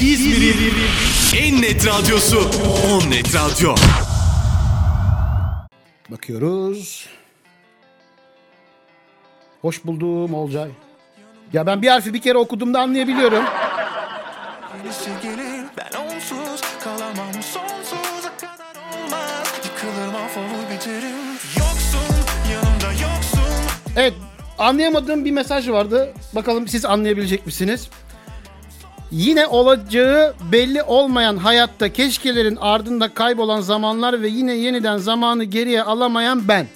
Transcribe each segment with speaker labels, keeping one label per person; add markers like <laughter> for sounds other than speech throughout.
Speaker 1: İzmir'in en net radyosu On Net Radyo.
Speaker 2: Bakıyoruz. Hoş buldum Olcay. Ya ben bir harfi bir kere okuduğumda anlayabiliyorum.
Speaker 3: Yenisi gelir ben onsuz kalamam sonsuza kadar olmaz Yıkılır mahvolur biterim Yoksun yanımda yoksun
Speaker 2: Evet anlayamadığım bir mesaj vardı. Bakalım siz anlayabilecek misiniz? Yine olacağı belli olmayan hayatta keşkelerin ardında kaybolan zamanlar ve yine yeniden zamanı geriye alamayan ben.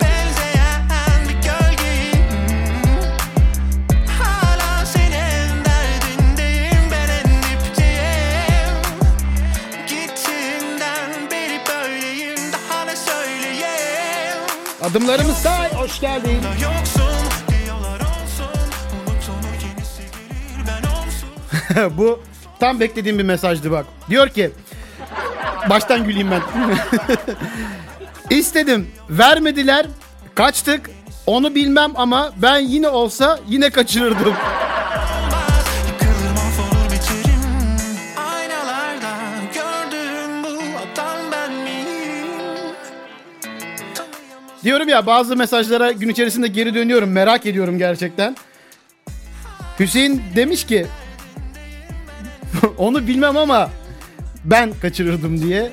Speaker 3: Benzeyen bir gölgeyim Hala senin <laughs>
Speaker 2: Bu tam beklediğim bir mesajdı bak. Diyor ki baştan güleyim ben. <laughs> İstedim, vermediler, kaçtık. Onu bilmem ama ben yine olsa yine kaçırırdım. Diyorum ya bazı mesajlara gün içerisinde geri dönüyorum. Merak ediyorum gerçekten. Hüseyin demiş ki <laughs> onu bilmem ama ben kaçırırdım diye.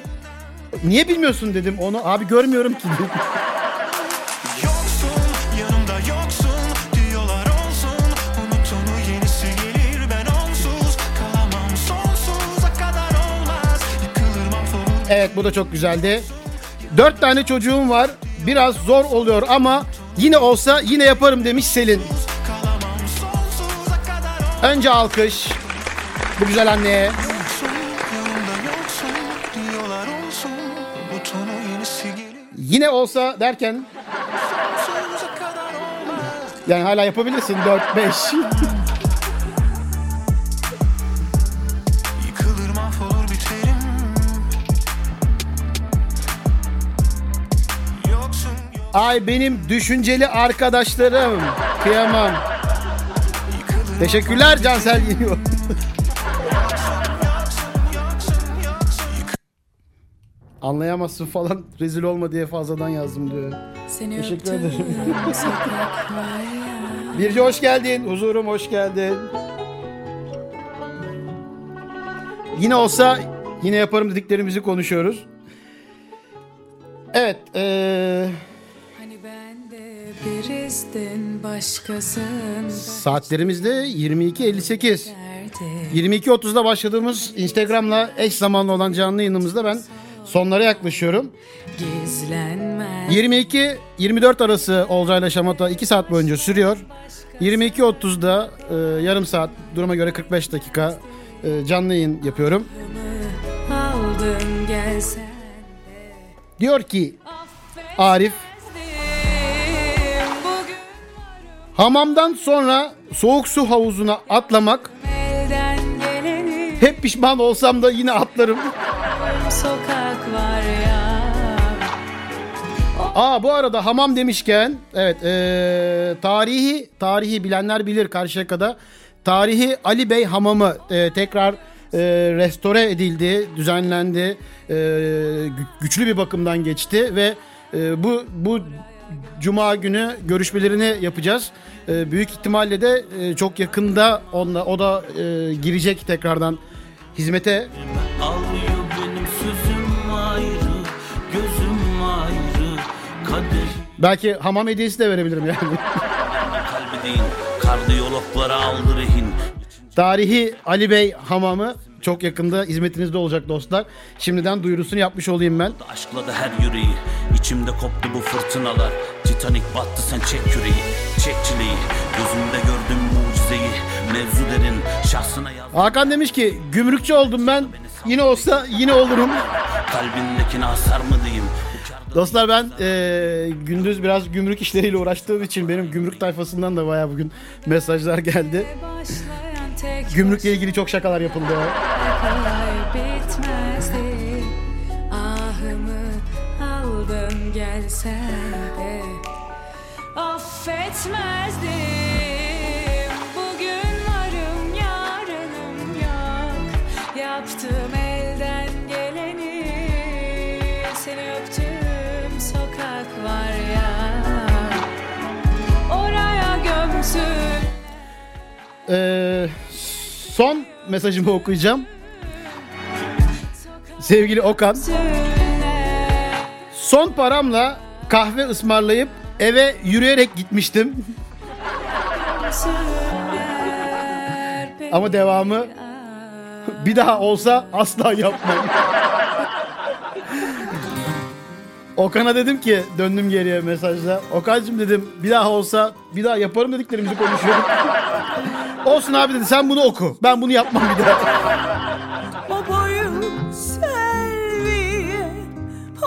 Speaker 2: Niye bilmiyorsun dedim onu. Abi görmüyorum ki. <laughs> Evet bu da çok güzeldi. Dört tane çocuğum var. Biraz zor oluyor ama yine olsa yine yaparım demiş Selin. Önce alkış. Bu güzel anneye. Yine olsa derken yani hala yapabilirsin 4 5.
Speaker 3: Yıkılır mahvolur biterim Yoksun yok
Speaker 2: Ay benim düşünceli arkadaşlarım. Kıyamam. Teşekkürler Cansel Yeniyor. Anlayamazsın falan rezil olma diye fazladan yazdım diyor.
Speaker 4: Seni
Speaker 2: Teşekkür ederim. Birce hoş geldin. Huzurum hoş geldin. Yine olsa yine yaparım dediklerimizi konuşuyoruz. Evet. eee,
Speaker 4: Hani ben de biristin başkasın
Speaker 2: saatlerimizde 22.58.
Speaker 4: derdi
Speaker 2: 22.30'da başladığımız Instagram'la eş zamanlı olan canlı yayınımızda ben sonlara yaklaşıyorum.
Speaker 4: Gizlenmez
Speaker 2: 22-24 arası Olcay'la Şamata 2 saat boyunca sürüyor. 22.30'da e, yarım saat duruma göre 45 dakika e, canlı yayın yapıyorum. Diyor ki Arif hamamdan sonra soğuk su havuzuna atlamak hep pişman olsam da yine atlarım.
Speaker 4: Sokak var ya
Speaker 2: Aa bu arada hamam demişken evet e, tarihi tarihi bilenler bilir Karşıyaka'da tarihi Ali Bey Hamamı e, tekrar e, restore edildi, düzenlendi, e, gü- güçlü bir bakımdan geçti ve e, bu bu Cuma günü görüşmelerini yapacağız. E, büyük ihtimalle de e, çok yakında onunla, o da e, girecek tekrardan hizmete.
Speaker 5: Alıyor kader
Speaker 2: Belki hamam hediyesi de verebilirim yani. <laughs>
Speaker 5: kalbi değil, kardiyologlara aldı rehin.
Speaker 2: Tarihi Ali Bey Hamamı çok yakında hizmetinizde olacak dostlar. Şimdiden duyurusunu yapmış olayım ben.
Speaker 5: Aşkla da her yüreği, içimde koptu bu fırtınalar. Titanik battı sen çek yüreği, çek çileyi. Gözümde gördüm mucizeyi, mevzu derin.
Speaker 2: Hakan demiş ki gümrükçü oldum ben. Yine olsa yine olurum.
Speaker 5: Kalbindekine hasar mı diyeyim?
Speaker 2: Dostlar ben eee, gündüz biraz gümrük işleriyle uğraştığım için benim gümrük tayfasından da bayağı bugün mesajlar geldi. Gümrükle ilgili çok şakalar yapıldı.
Speaker 4: Ahımı aldın gelsen de Affetmezdim
Speaker 2: Ee, son mesajımı okuyacağım. Sevgili Okan. Son paramla kahve ısmarlayıp eve yürüyerek gitmiştim. Ama devamı bir daha olsa asla yapmam. Okan'a dedim ki döndüm geriye mesajla. Okan'cığım dedim bir daha olsa bir daha yaparım dediklerimizi konuşuyorduk. Olsun abi dedi sen bunu oku. Ben bunu yapmam bir daha.
Speaker 6: Babayım Selviye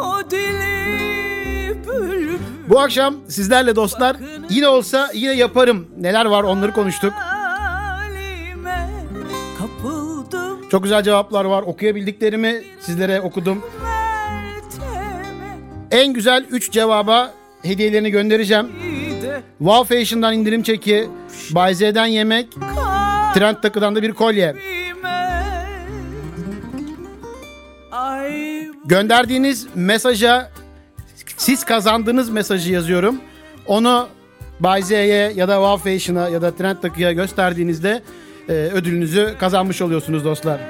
Speaker 6: o dili bülbül
Speaker 2: Bu akşam sizlerle dostlar yine olsa yine yaparım. Neler var onları konuştuk. Çok güzel cevaplar var. Okuyabildiklerimi sizlere okudum. En güzel 3 cevaba hediyelerini göndereceğim. Wow Fashion'dan indirim çeki, Bay Z'den yemek, Trend Takı'dan da bir kolye. Gönderdiğiniz mesaja siz kazandığınız mesajı yazıyorum. Onu Bay Z'ye ya da Wow Fashion'a ya da Trend Takı'ya gösterdiğinizde e, ödülünüzü kazanmış oluyorsunuz dostlar.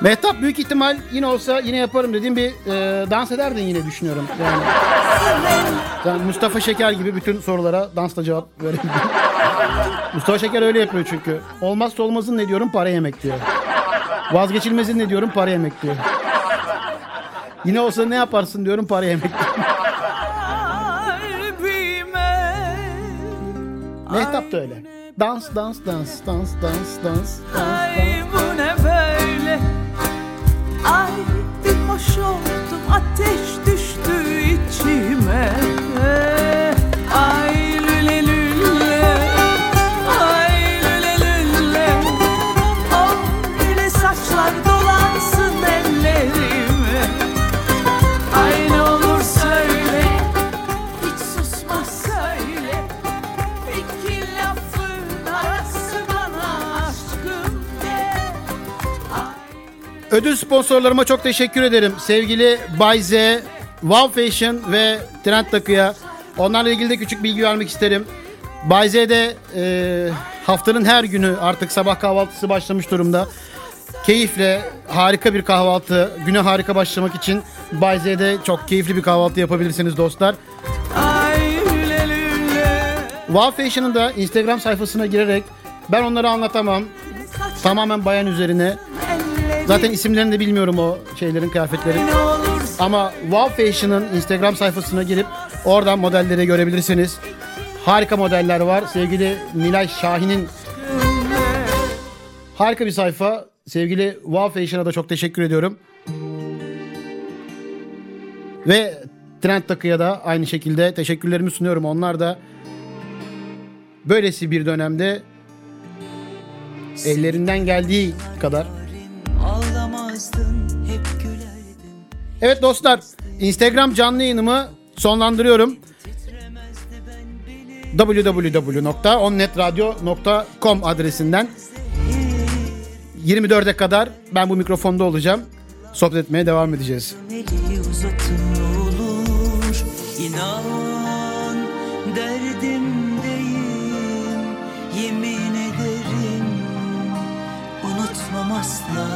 Speaker 2: Mehtap büyük ihtimal yine olsa yine yaparım dediğim bir e, dans ederdin yine düşünüyorum. Yani, sen Mustafa Şeker gibi bütün sorulara dansla cevap verebilirim. Mustafa Şeker öyle yapıyor çünkü. Olmazsa olmazın ne diyorum para yemek diyor. Vazgeçilmezin ne diyorum para yemek diyor. Yine olsa ne yaparsın diyorum para yemek diyor. Mehtap da öyle. Dans dans dans dans dans dans dans.
Speaker 6: Böyle Ay bir hoş oldum ateş düştü içime
Speaker 2: Ödül sponsorlarıma çok teşekkür ederim. Sevgili Bay Z, Wow Fashion ve Trend Takı'ya. Onlarla ilgili de küçük bilgi vermek isterim. Bay Z'de e, haftanın her günü artık sabah kahvaltısı başlamış durumda. Keyifle harika bir kahvaltı, güne harika başlamak için Bay Z'de çok keyifli bir kahvaltı yapabilirsiniz dostlar. Wow Fashion'ın da Instagram sayfasına girerek ben onları anlatamam. Tamamen bayan üzerine. Zaten isimlerini de bilmiyorum o şeylerin, kıyafetlerin. Ama Wow Fashion'ın Instagram sayfasına girip oradan modelleri görebilirsiniz. Harika modeller var. Sevgili Nilay Şahin'in harika bir sayfa. Sevgili Wow Fashion'a da çok teşekkür ediyorum. Ve Trend Takı'ya da aynı şekilde teşekkürlerimi sunuyorum. Onlar da böylesi bir dönemde ellerinden geldiği kadar Evet dostlar Instagram canlı yayınımı sonlandırıyorum. www.onnetradio.com adresinden 24'e kadar ben bu mikrofonda olacağım. Sohbet etmeye devam edeceğiz.
Speaker 7: İnan derdimdeyim Yemin ederim Unutmam asla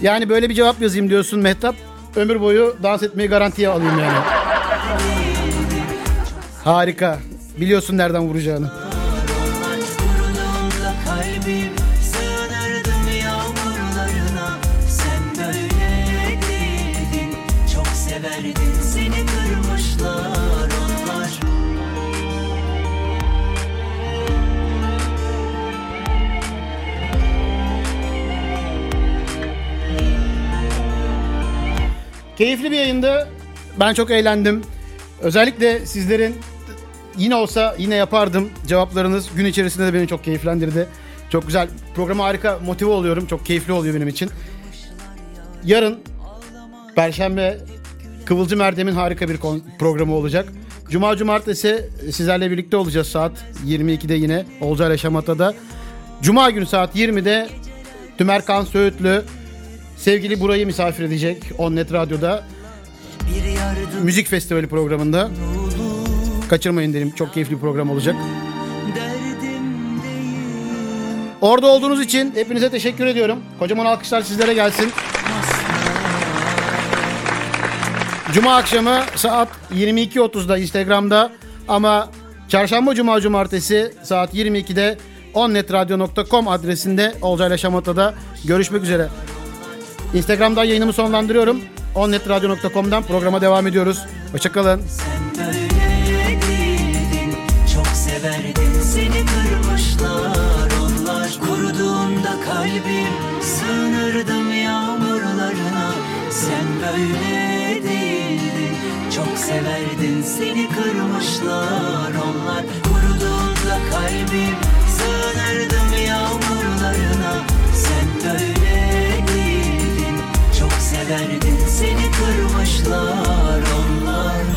Speaker 2: Yani böyle bir cevap yazayım diyorsun Mehtap. Ömür boyu dans etmeyi garantiye alayım yani. Harika. Biliyorsun nereden vuracağını. Keyifli bir yayındı. Ben çok eğlendim. Özellikle sizlerin yine olsa yine yapardım cevaplarınız gün içerisinde de beni çok keyiflendirdi. Çok güzel. Programa harika motive oluyorum. Çok keyifli oluyor benim için. Yarın Perşembe Kıvılcım Erdem'in harika bir programı olacak. Cuma cumartesi sizlerle birlikte olacağız saat 22'de yine Olcay ile Şamata'da. Cuma günü saat 20'de Tümerkan Söğütlü sevgili Buray'ı misafir edecek Onnet Radyo'da.
Speaker 8: Bir yardım
Speaker 2: Müzik Festivali programında. Kaçırmayın derim. Çok keyifli program olacak. Orada olduğunuz için hepinize teşekkür ediyorum. Kocaman alkışlar sizlere gelsin. Cuma akşamı saat 22.30'da Instagram'da ama çarşamba, cuma, cumartesi saat 22'de onnetradio.com adresinde Olcayla Şamata'da görüşmek üzere. Instagram'dan yayınımı sonlandırıyorum. onnetradio.com'dan programa devam ediyoruz. Hoşçakalın.
Speaker 8: Çok severdin seni kırmışlar onlar Kuruduğunda kalbim sığınırdım yağmurlarına Sen böyle değildin Çok severdin seni kırmışlar onlar Kuruduğunda kalbim sığınırdım yağmurlarına Çok severdin seni kırmışlar onlar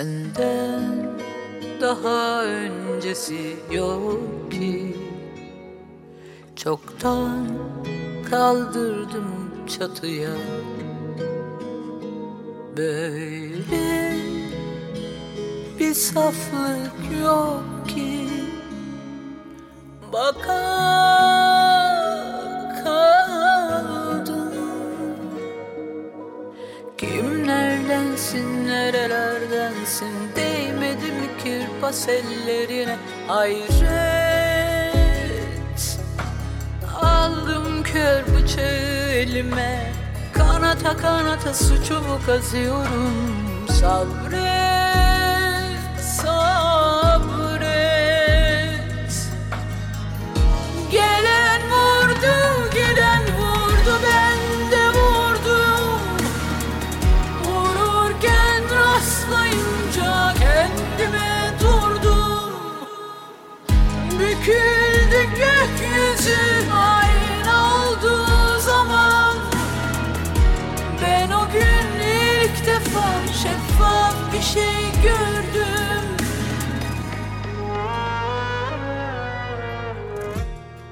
Speaker 9: Senden
Speaker 6: daha öncesi yok ki. Çoktan kaldırdım çatıya. Böyle bir saflık yok ki. Baka kirpas ellerine Hayret. Aldım kör bıçağı elime Kanata kanata suçumu kazıyorum Sabret,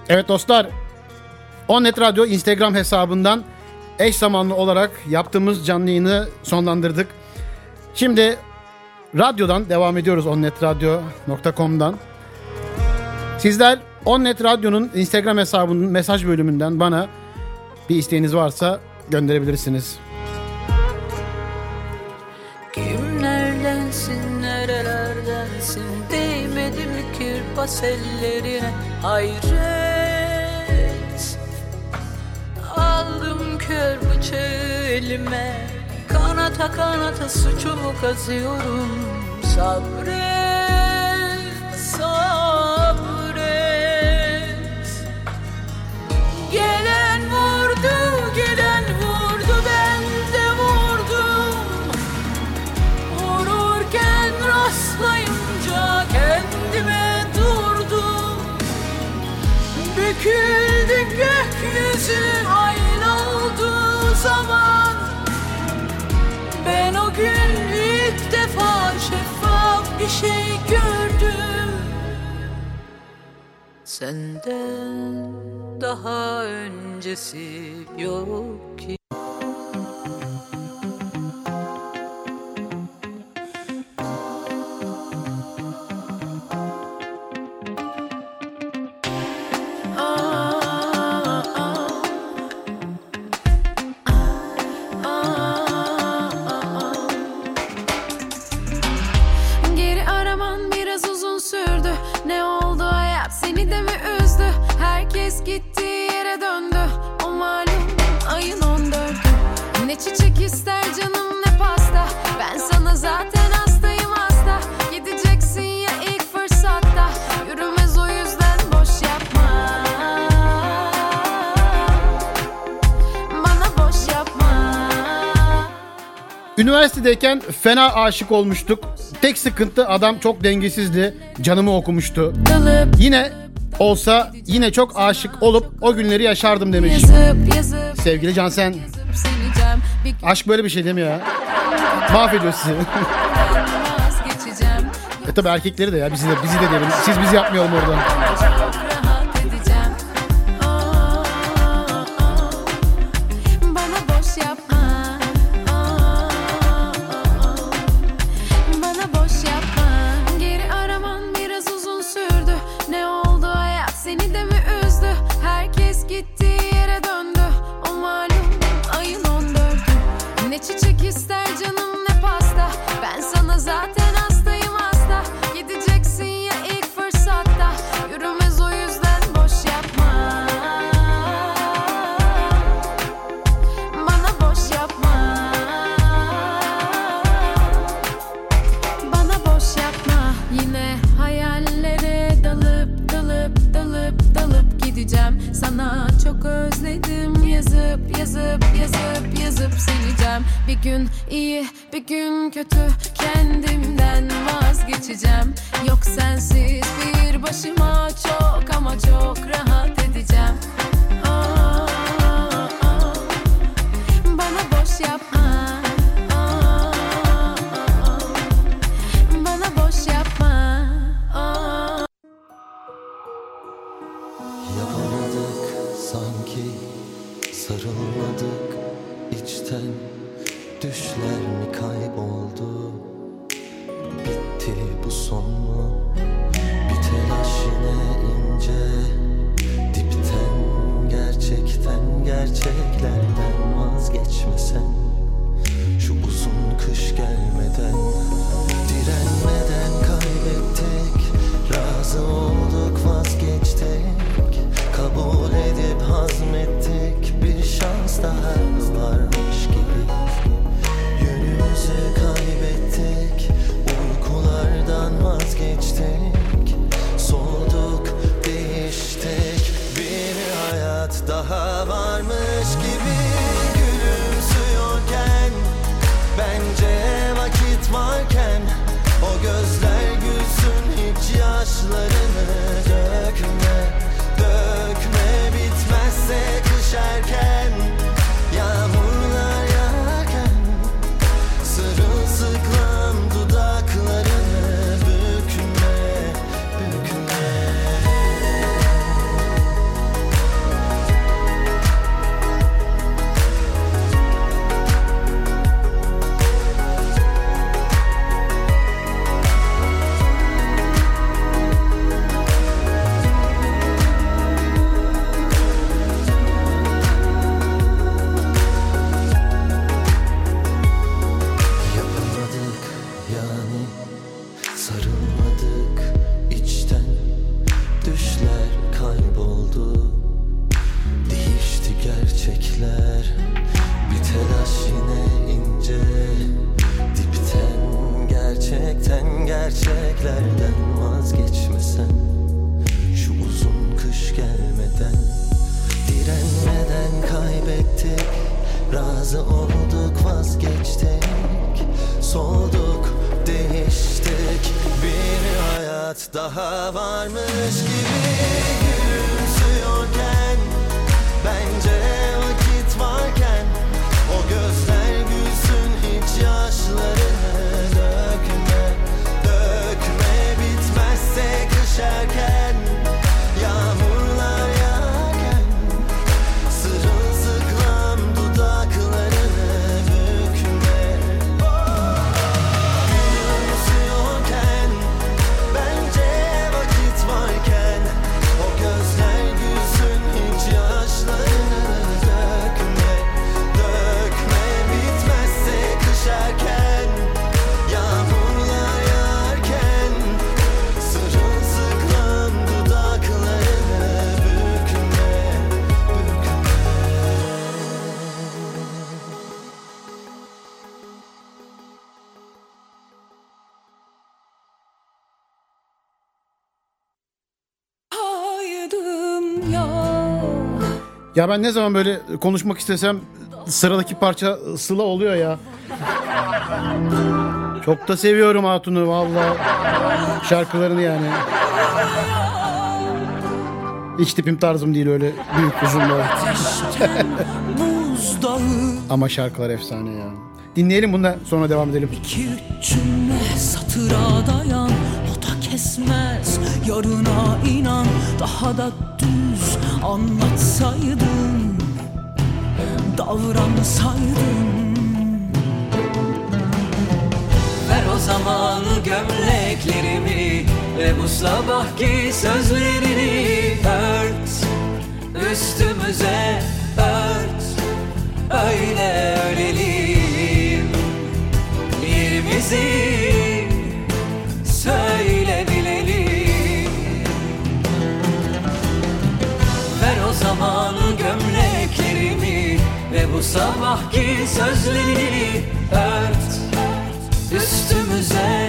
Speaker 2: Evet dostlar. Onnet Radyo Instagram hesabından eş zamanlı olarak yaptığımız canlı yayını sonlandırdık. Şimdi radyodan devam ediyoruz onnetradyo.com'dan. Sizler Onnet Radyo'nun Instagram hesabının mesaj bölümünden bana bir isteğiniz varsa gönderebilirsiniz.
Speaker 6: Kimlerdensin, nerelerdensin Değmedi mi kirpas ellerine Hayret kör bıçağı elime Kanata kanata suçumu kazıyorum. Sabret, sabret. Gelen Senden daha öncesi yok ki
Speaker 2: Üniversitedeyken fena aşık olmuştuk. Tek sıkıntı adam çok dengesizdi. Canımı okumuştu. Yine olsa yine çok aşık olup o günleri yaşardım demiş. Sevgili Cansen aşk böyle bir şey değil mi ya? Mahvediyor sizi. <laughs> e tabi erkekleri de ya bizi de bizi de derim. Siz bizi yapmayalım oradan.
Speaker 4: Sana çok özledim. Yazıp yazıp yazıp yazıp sileceğim. Bir gün iyi bir gün kötü. Kendimden vazgeçeceğim. Yok sensiz bir başıma çok ama çok rahat edeceğim
Speaker 10: yine ince Dipten gerçekten gerçeklerden vazgeçmesen Şu uzun kış gelmeden Direnmeden kaybettik Razı olduk vazgeçtik Soğuduk değiştik Bir hayat daha varmış gibi Gülümsüyorken Bence
Speaker 6: Ya
Speaker 2: ben ne zaman böyle konuşmak istesem sıradaki parça Sıla oluyor ya. Çok da seviyorum Hatun'u valla. Şarkılarını yani. Hiç tipim tarzım değil öyle büyük uzun böyle.
Speaker 6: Buzdağı <laughs>
Speaker 2: Ama şarkılar efsane ya. Dinleyelim bundan sonra devam edelim.
Speaker 6: iki üç cümle satıra dayan O da kesmez yarına inan Daha da düz anlatsaydın Davransaydın
Speaker 7: Ver o zamanı gömleklerimi Ve bu sabahki sözlerini ört. Üstümüze ört Öyle ölelim Yerimizi sabahki sözlerini ört Üstümüze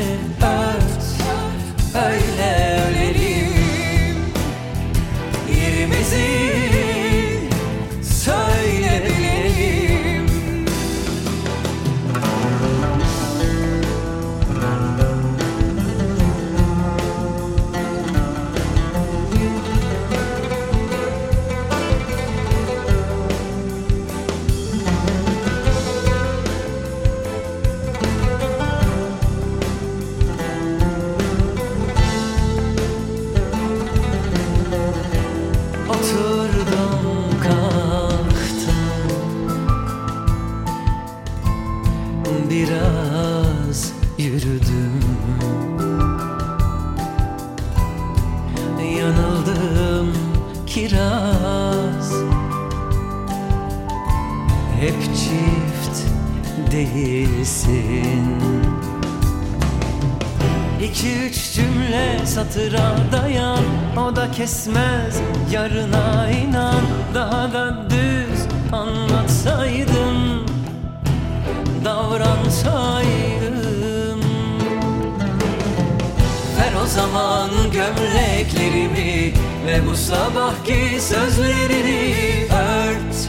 Speaker 7: satıra dayan. O da kesmez yarına inan. Daha da düz anlatsaydın Davransaydım. Ver o zaman gömleklerimi Ve bu sabahki sözlerini ört.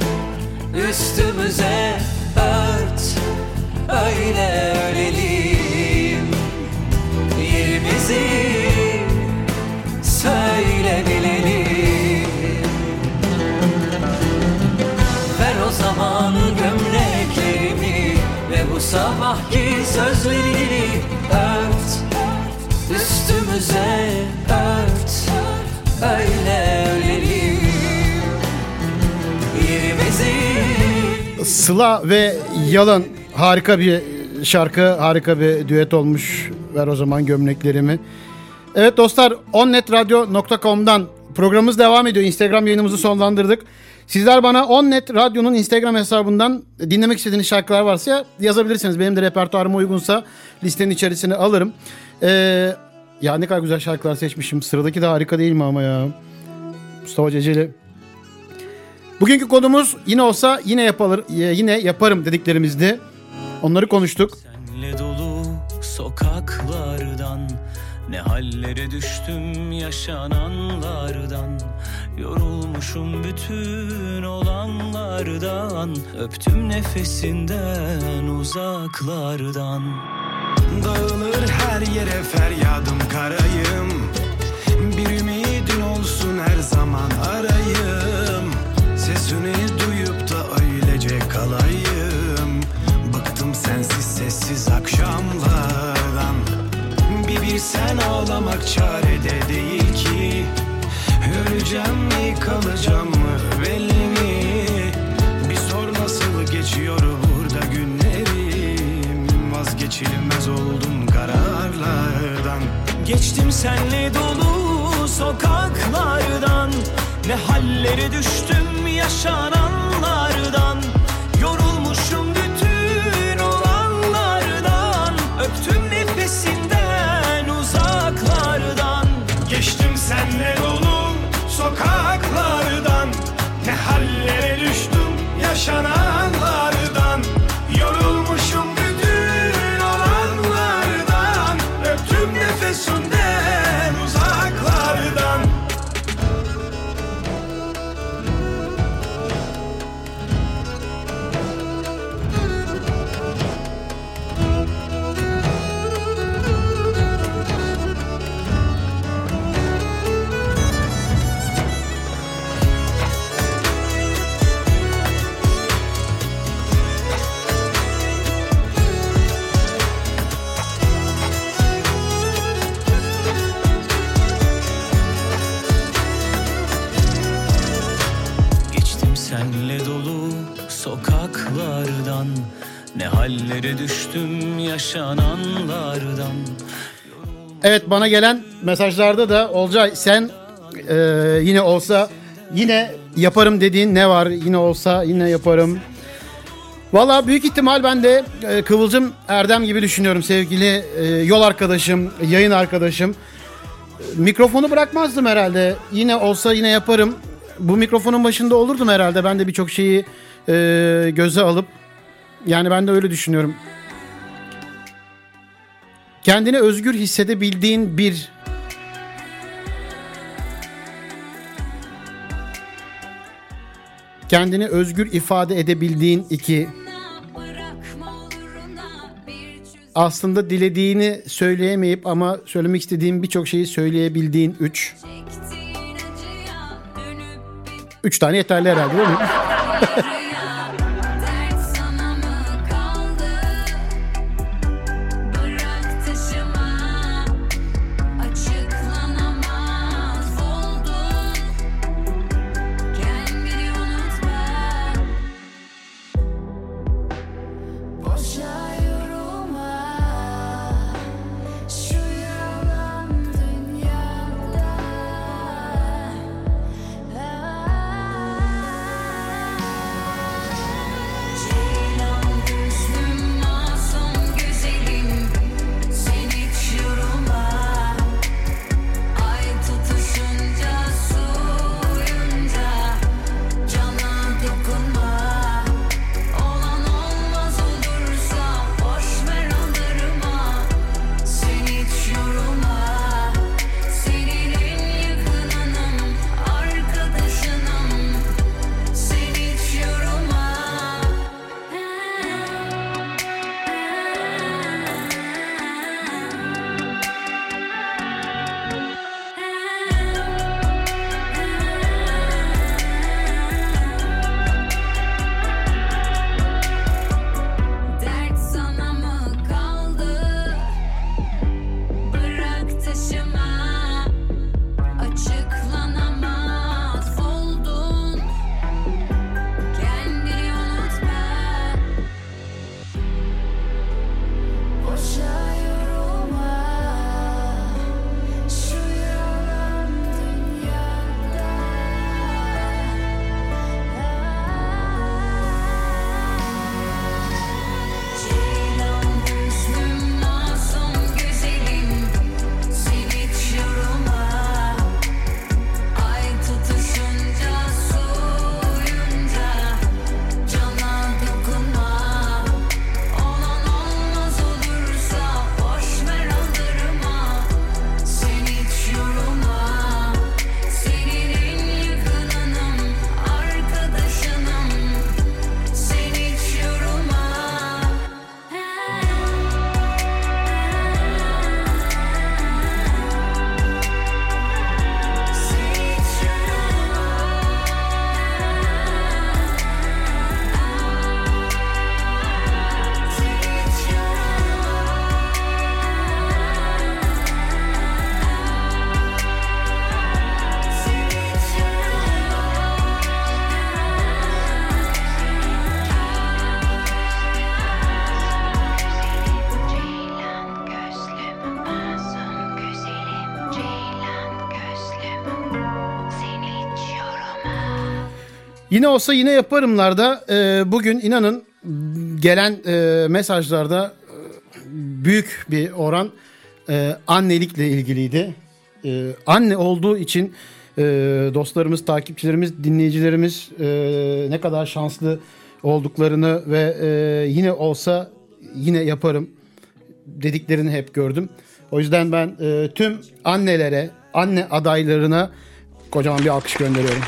Speaker 7: Üstümüze ört. Öyle ölelim Yerimizi sabahki sözlerini ört Üstümüze ört Öyle ölelim
Speaker 2: Sıla ve Yalın harika bir şarkı, harika bir düet olmuş. Ver o zaman gömleklerimi. Evet dostlar onnetradio.com'dan programımız devam ediyor. Instagram yayınımızı sonlandırdık. Sizler bana Onnet Radyo'nun Instagram hesabından dinlemek istediğiniz şarkılar varsa yazabilirsiniz. Benim de repertuarıma uygunsa listenin içerisine alırım. Ee, ya ne kadar güzel şarkılar seçmişim. Sıradaki de harika değil mi ama ya? Mustafa Ceceli. Bugünkü konumuz yine olsa yine yapılır yine yaparım dediklerimizdi. Onları konuştuk.
Speaker 3: Senle dolu sokaklardan Ne hallere düştüm yaşananlardan Yorulmuşum bütün olanlardan Öptüm nefesinden uzaklardan.
Speaker 8: Dağılır her yere feryadım karayım Bir ümidin olsun her zaman arayım. Sesini duyup da öylece kalayım Bıktım sensiz sessiz Bir sen ağlamak çarede değil ki. Öleceğim mi kalacağım mı belli mi? Bir sor nasıl geçiyor burada günlerim? Vazgeçilmez oldum kararlardan.
Speaker 3: Geçtim senle dolu sokaklardan. Ne hallere düştüm yaşananlardan. Yorulmuşum
Speaker 8: sokaklardan Ne hallere düştüm yaşananlardan
Speaker 2: Evet bana gelen mesajlarda da Olcay sen e, yine olsa yine yaparım dediğin ne var? Yine olsa yine yaparım. Valla büyük ihtimal ben de e, Kıvılcım Erdem gibi düşünüyorum sevgili e, yol arkadaşım, yayın arkadaşım. Mikrofonu bırakmazdım herhalde. Yine olsa yine yaparım. Bu mikrofonun başında olurdum herhalde. Ben de birçok şeyi e, göze alıp yani ben de öyle düşünüyorum. Kendini özgür hissedebildiğin bir kendini özgür ifade edebildiğin iki aslında dilediğini söyleyemeyip ama söylemek istediğin birçok şeyi söyleyebildiğin üç. Üç tane yeterli herhalde değil mi? <laughs>
Speaker 8: Yine olsa yine yaparımlarda e, bugün inanın gelen e, mesajlarda e, büyük bir oran e, annelikle ilgiliydi. E, anne olduğu için e, dostlarımız, takipçilerimiz, dinleyicilerimiz e, ne kadar şanslı olduklarını ve e, yine olsa yine yaparım dediklerini hep gördüm. O yüzden ben e, tüm annelere, anne adaylarına kocaman bir alkış gönderiyorum.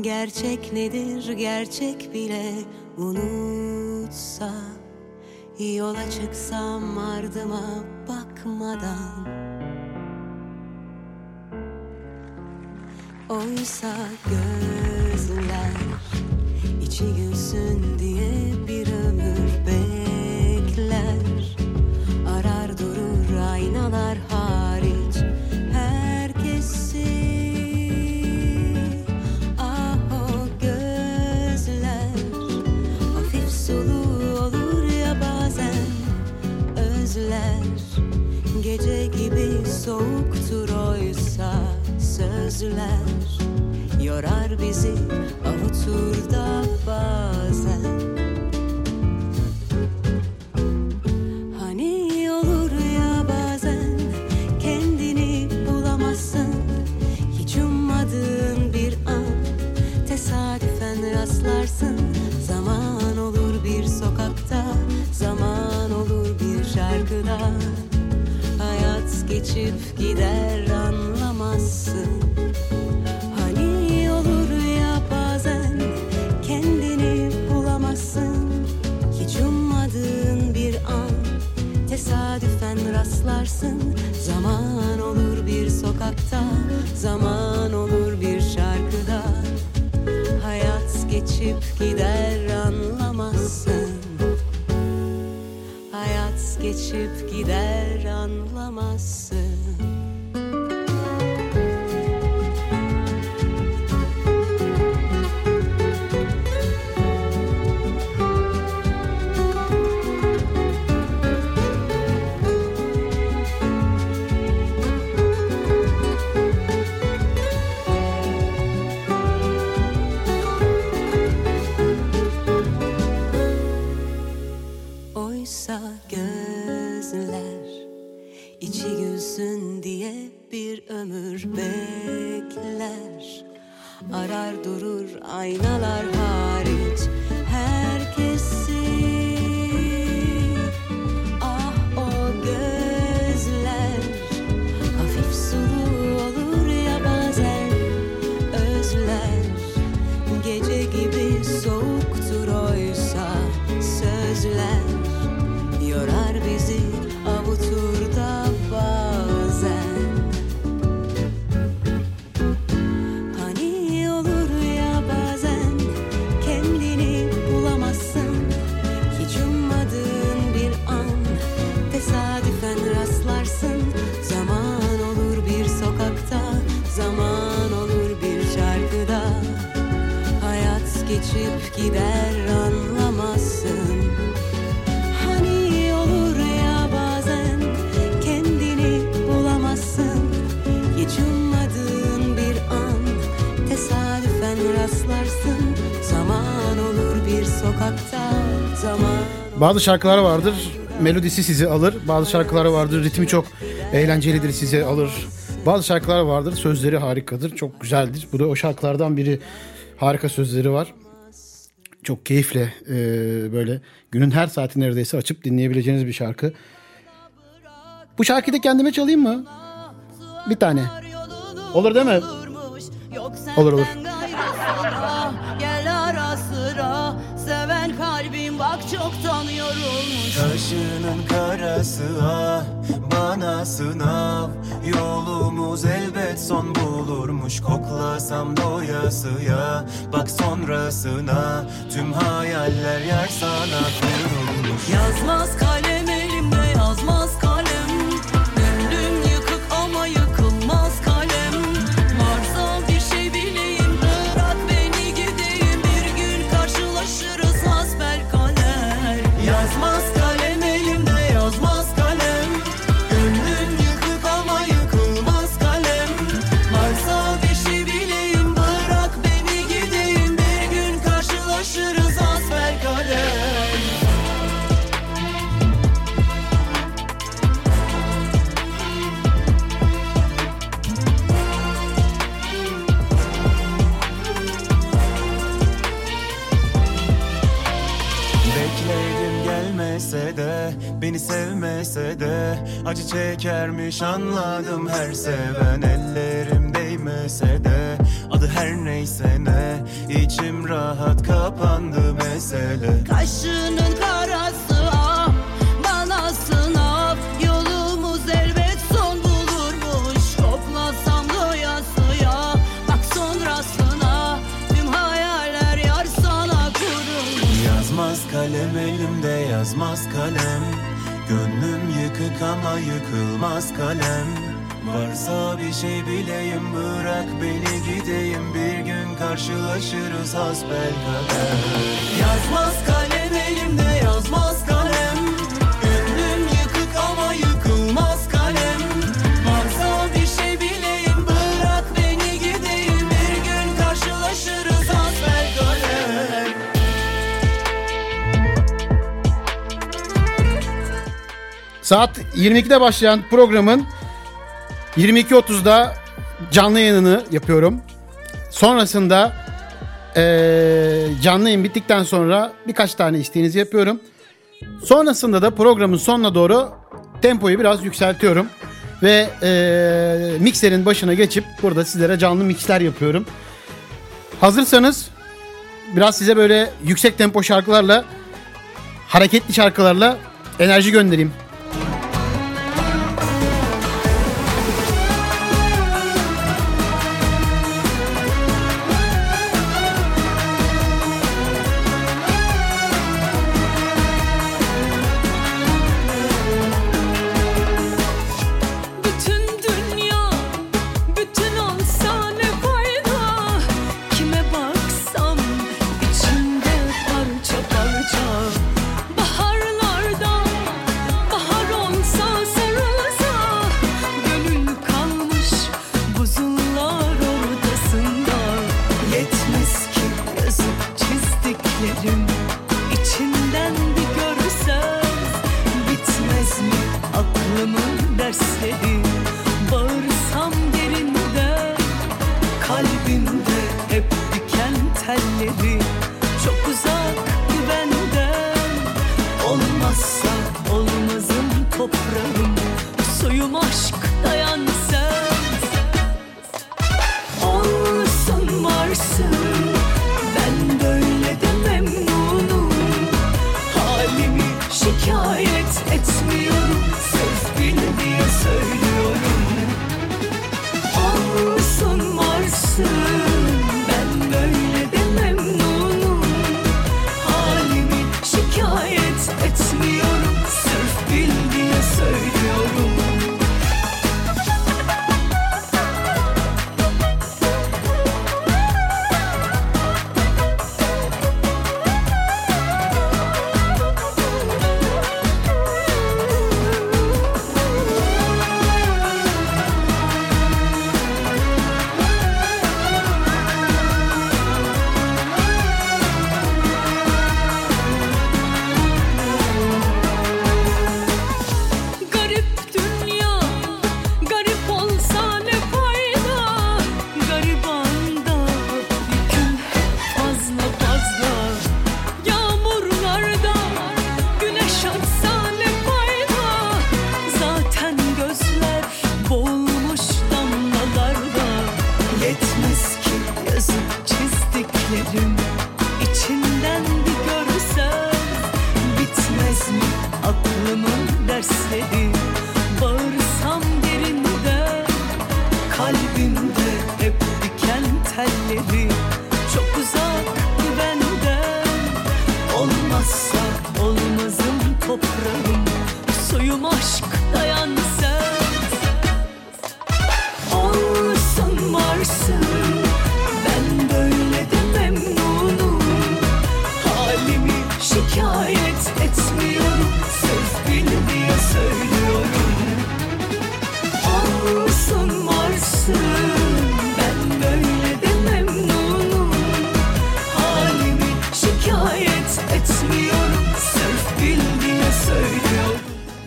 Speaker 11: Gerçek nedir gerçek bile unutsa Yola çıksam ardıma bakmadan. Oysa gözler içi gülsün diye bir ömür bekler soğuktur oysa sözler. Yorar bizi avutur da bazen geçip gider anlamazsın. Hani olur ya bazen kendini bulamazsın. Hiç ummadığın bir an tesadüfen rastlarsın. Zaman olur bir sokakta, zaman olur bir şarkıda. Hayat geçip gider anlamazsın. Geçip gider anlamazsın
Speaker 2: Bazı şarkılar vardır melodisi sizi alır. Bazı şarkılar vardır ritmi çok eğlencelidir sizi alır. Bazı şarkılar vardır sözleri harikadır. Çok güzeldir. Bu da o şarkılardan biri. Harika sözleri var. Çok keyifle e, böyle günün her saati neredeyse açıp dinleyebileceğiniz bir şarkı. Bu şarkıyı da kendime çalayım mı? Bir tane. Olur değil mi? Olur olur.
Speaker 10: Ah bana sınav. Yolumuz elbet son bulurmuş. Koklasam doyasıya Bak sonrasına Tüm hayaller yer sana kurulmuş
Speaker 12: Yazmaz kalem elimde yazmaz kalem
Speaker 10: sevmese de Acı çekermiş anladım. Her seven Ellerim değmese de Adı her neyse ne içim rahat kapandı mesele.
Speaker 12: Kaşının
Speaker 10: yıkılmaz kalem. Varsa bir şey bileyim bırak beni gideyim. Bir gün karşılaşırız hasbel kader
Speaker 12: Yazmaz kalem elimde yazmaz
Speaker 2: Saat 22'de başlayan programın 22.30'da canlı yayınını yapıyorum. Sonrasında eee, canlı yayın bittikten sonra birkaç tane isteğinizi yapıyorum. Sonrasında da programın sonuna doğru tempoyu biraz yükseltiyorum. Ve eee, mikserin başına geçip burada sizlere canlı mixler yapıyorum. Hazırsanız biraz size böyle yüksek tempo şarkılarla, hareketli şarkılarla enerji göndereyim.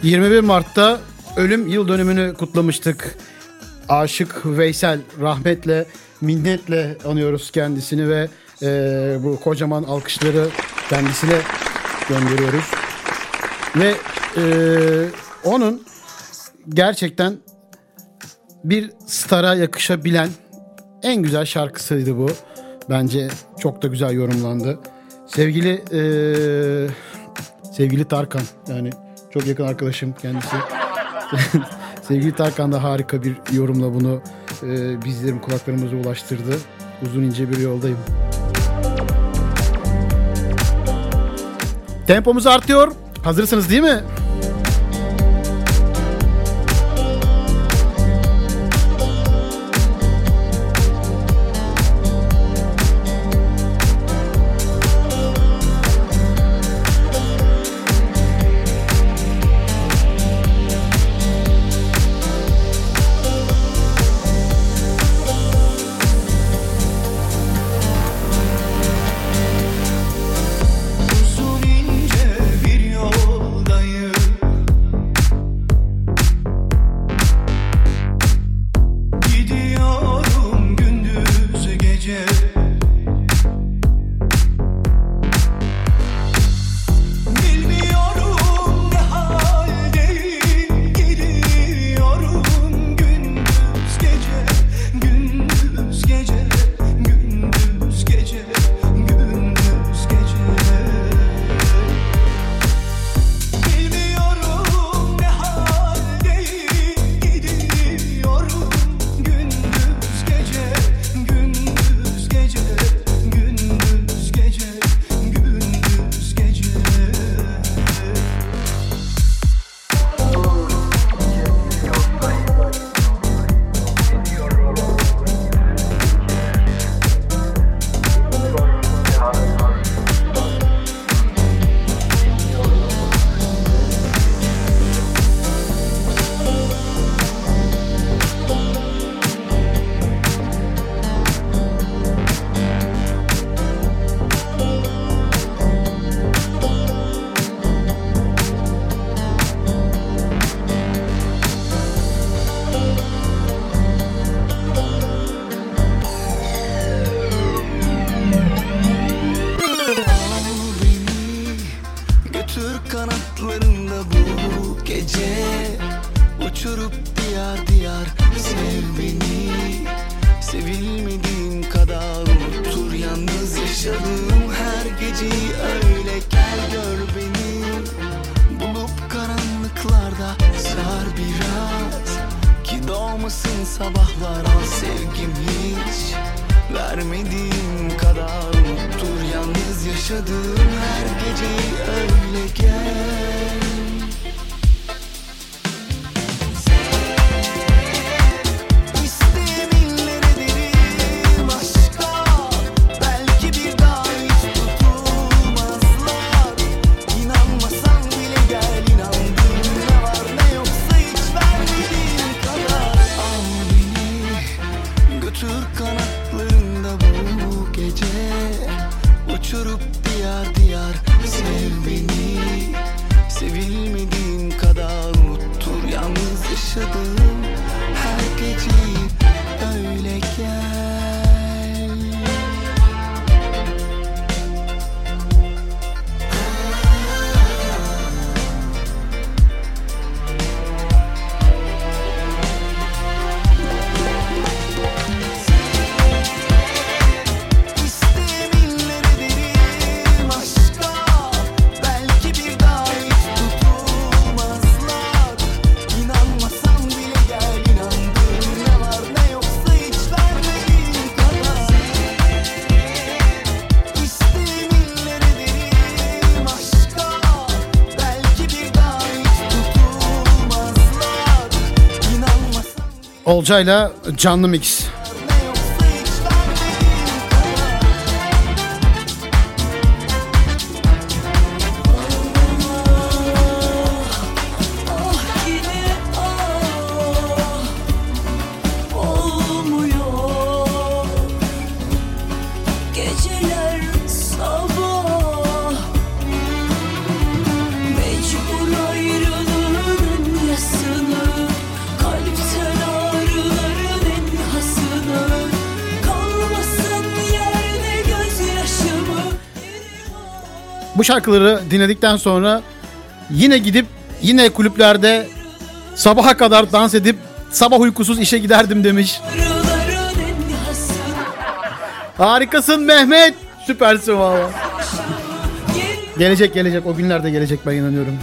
Speaker 2: 21 Mart'ta ölüm yıl dönümünü kutlamıştık. Aşık Veysel rahmetle, minnetle anıyoruz kendisini ve e, bu kocaman alkışları kendisine gönderiyoruz. Ve e, onun gerçekten bir stara yakışabilen en güzel şarkısıydı bu. Bence çok da güzel yorumlandı. Sevgili e, sevgili Tarkan yani çok yakın arkadaşım kendisi. <laughs> sevgili Tarkan da harika bir yorumla bunu e, bizlerin kulaklarımıza ulaştırdı. Uzun ince bir yoldayım. Tempomuz artıyor. Hazırsınız değil mi?
Speaker 7: Bolca'yla canlı mix. bu şarkıları dinledikten sonra yine gidip yine kulüplerde sabaha kadar dans edip sabah uykusuz işe giderdim demiş. Harikasın Mehmet. Süpersin valla. gelecek gelecek o günler de gelecek ben inanıyorum.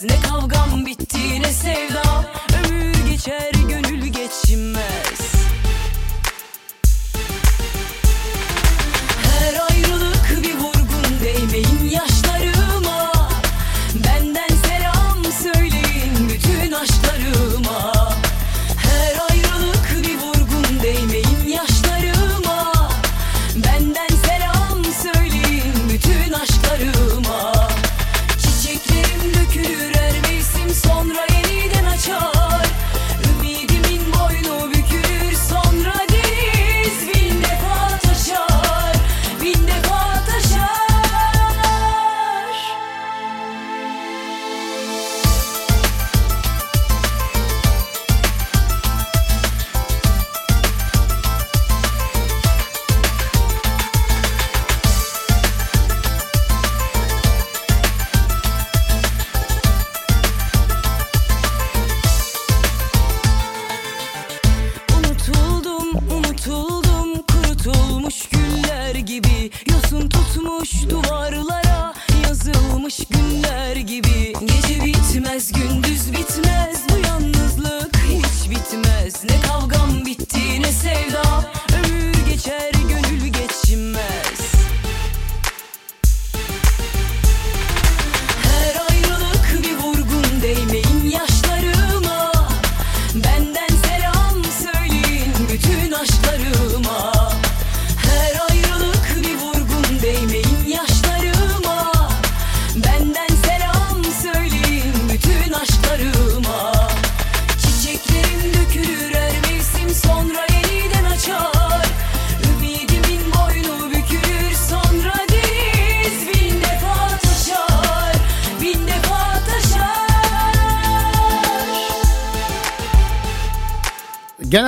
Speaker 13: Ne
Speaker 7: kavgam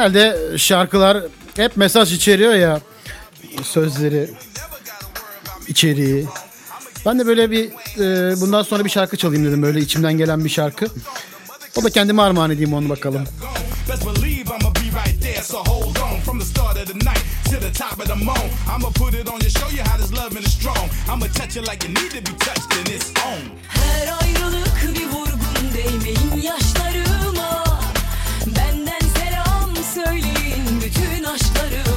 Speaker 4: Genelde şarkılar hep mesaj içeriyor ya. Sözleri, içeriği. Ben de böyle bir e, bundan sonra bir şarkı çalayım dedim. Böyle içimden gelen bir şarkı. O da kendime armağan edeyim onu bakalım.
Speaker 14: to the top of the moon. I'ma put it on you, show you how this loving is strong. I'ma touch it like you need to be touched and it's on.
Speaker 7: Her ayrılık bir vurgun değmeyin yaşlar bütün
Speaker 4: aşkları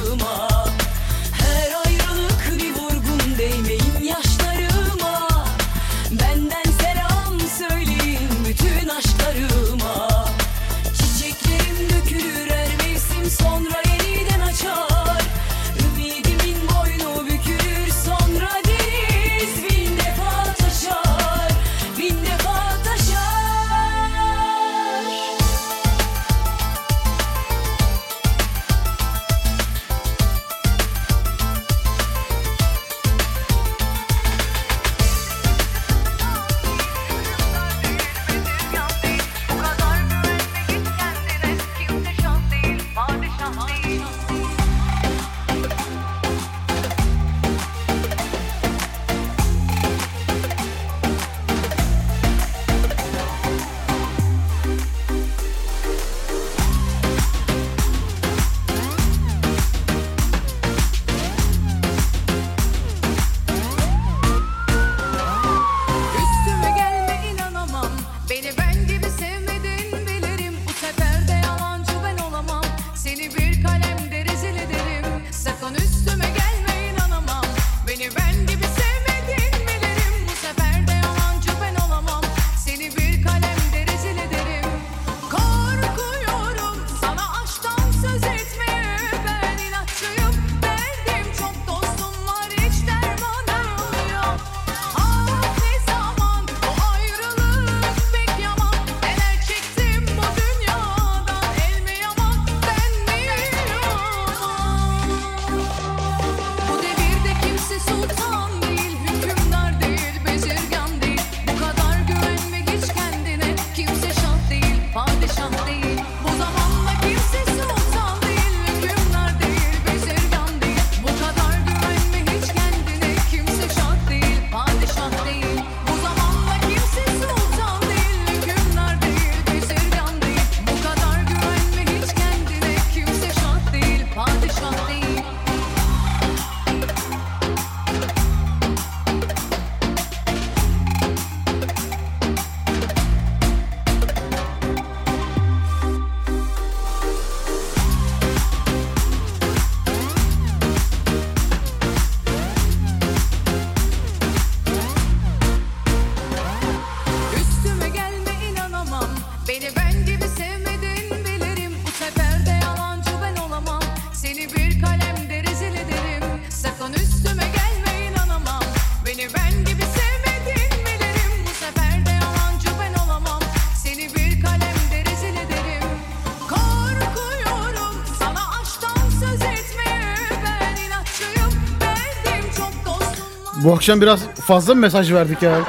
Speaker 4: akşam biraz fazla mı mesaj verdik ya?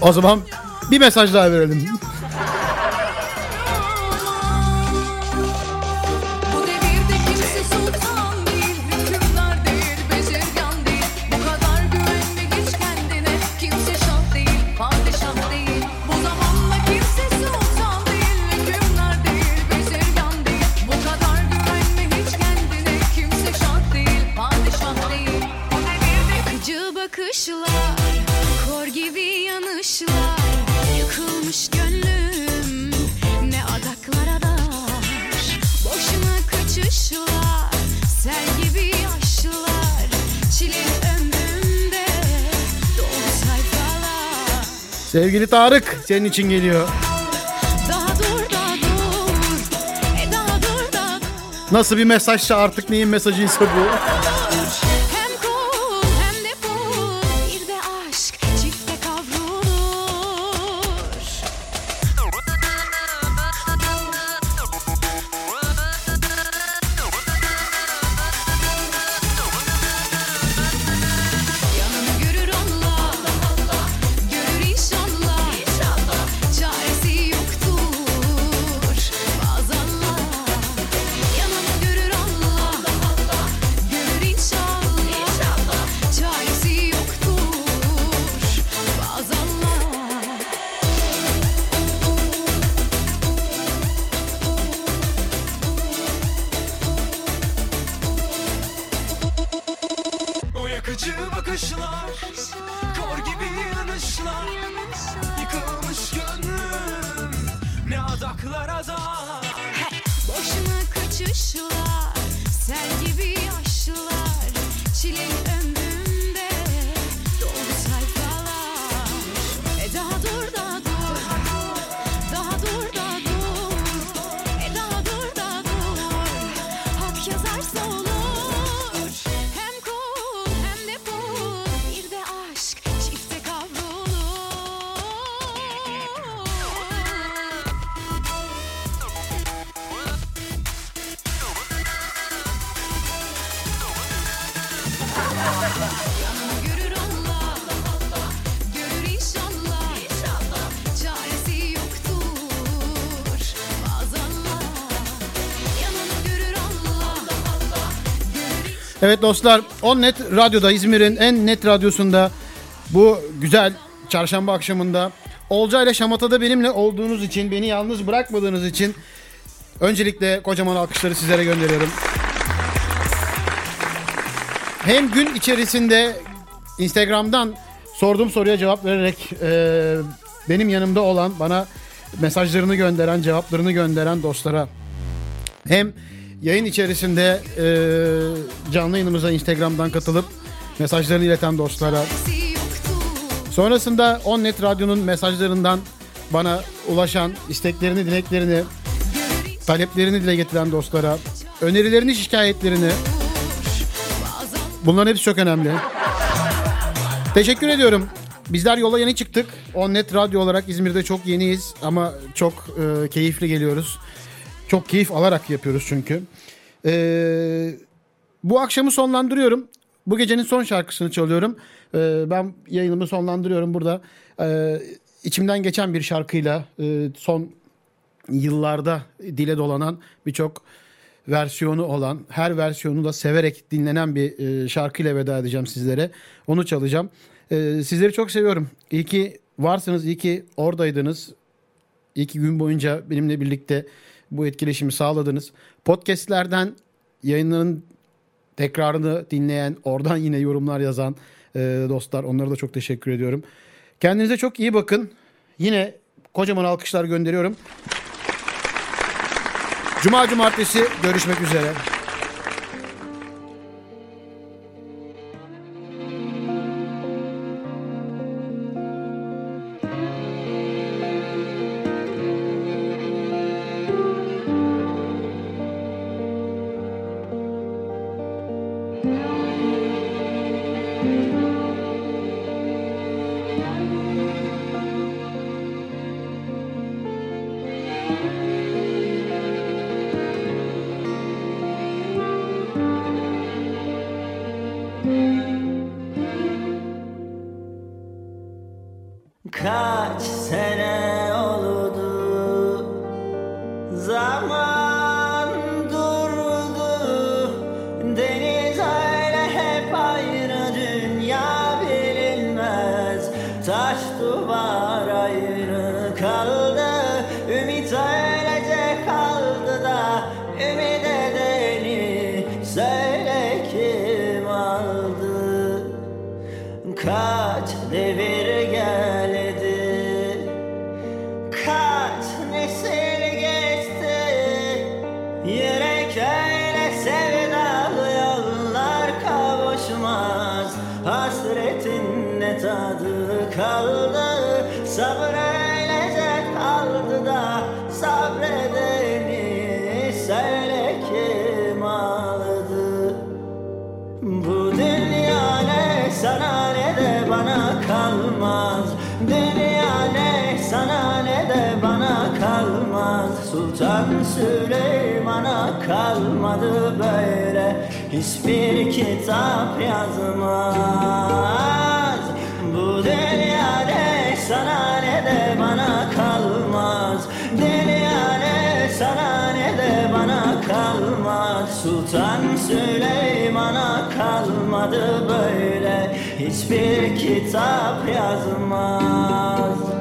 Speaker 4: O zaman bir mesaj daha verelim. Tarık senin için geliyor. Nasıl bir mesajsa artık neyin mesajıysa bu.
Speaker 2: Evet dostlar 10 Net Radyo'da İzmir'in en net radyosunda bu güzel çarşamba akşamında Olca ile Şamata'da benimle olduğunuz için beni yalnız bırakmadığınız için öncelikle kocaman alkışları sizlere gönderiyorum. Hem gün içerisinde Instagram'dan sorduğum soruya cevap vererek e, benim yanımda olan bana mesajlarını gönderen cevaplarını gönderen dostlara hem yayın içerisinde e, canlı yayınımıza Instagram'dan katılıp mesajlarını ileten dostlara sonrasında Onnet Radyo'nun mesajlarından bana ulaşan isteklerini, dileklerini, taleplerini dile getiren dostlara, önerilerini, şikayetlerini bunların hepsi çok önemli. Teşekkür ediyorum. Bizler yola yeni çıktık. Onnet Radyo olarak İzmir'de çok yeniyiz ama çok e, keyifli geliyoruz. Çok keyif alarak yapıyoruz çünkü. Ee, bu akşamı sonlandırıyorum. Bu gecenin son şarkısını çalıyorum. Ee, ben yayınımı sonlandırıyorum burada. Ee, içimden geçen bir şarkıyla e, son yıllarda dile dolanan birçok versiyonu olan, her versiyonu da severek dinlenen bir e, şarkıyla veda edeceğim sizlere. Onu çalacağım. Ee, sizleri çok seviyorum. İyi ki varsınız, iyi ki oradaydınız. İyi ki gün boyunca benimle birlikte bu etkileşimi sağladınız. Podcast'lerden yayınların tekrarını dinleyen, oradan yine yorumlar yazan e, dostlar onlara da çok teşekkür ediyorum. Kendinize çok iyi bakın. Yine kocaman alkışlar gönderiyorum. Cuma cumartesi görüşmek üzere.
Speaker 15: Sultan Süleyman'a kalmadı böyle Hiçbir kitap yazmaz. Bu dünya ne sana ne de bana kalmaz. Dünya ne sana ne de bana kalmaz. Sultan Süleyman'a kalmadı böyle Hiçbir kitap yazmaz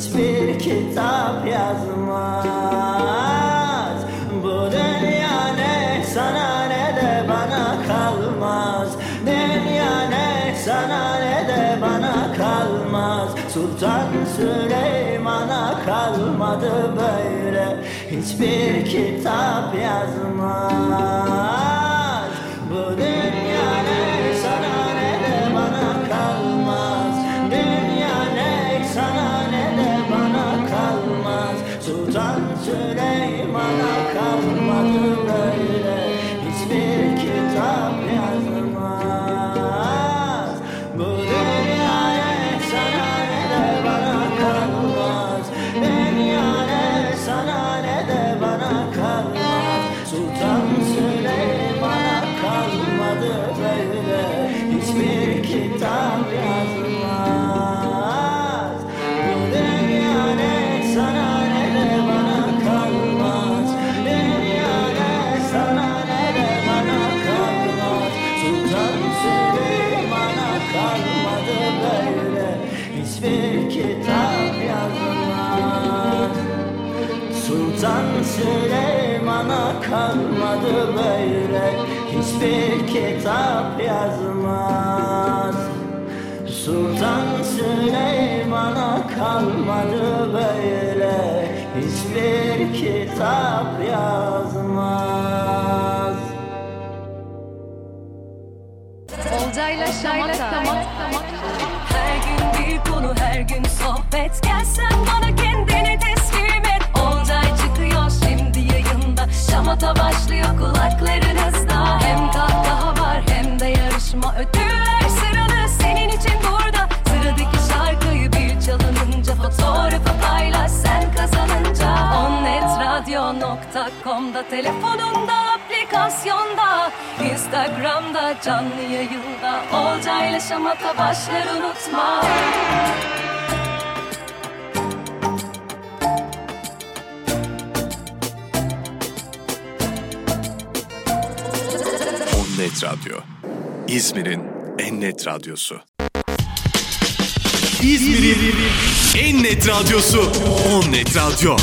Speaker 15: Hiçbir kitap yazmaz. Bu dünya ne sana ne de bana kalmaz. Dünya ne sana ne de bana kalmaz. Sultan Süleyman'a kalmadı böyle. Hiçbir kitap yazmaz. Bu dünya Hiçbir kitap yazmaz. Sultan Süleyman'a kalmadı böyle Hiçbir kitap yazmaz.
Speaker 4: Olcayla şamata.
Speaker 16: Her gün bir konu her gün sohbet. Gelsen bana Onnetradio.com'da Telefonunda aplikasyonda Instagram'da canlı yayında Olcayla şamata başlar unutma
Speaker 1: Net Radyo. İzmir'in en net radyosu. İzmir'in en net radyosu. On Net Radyo.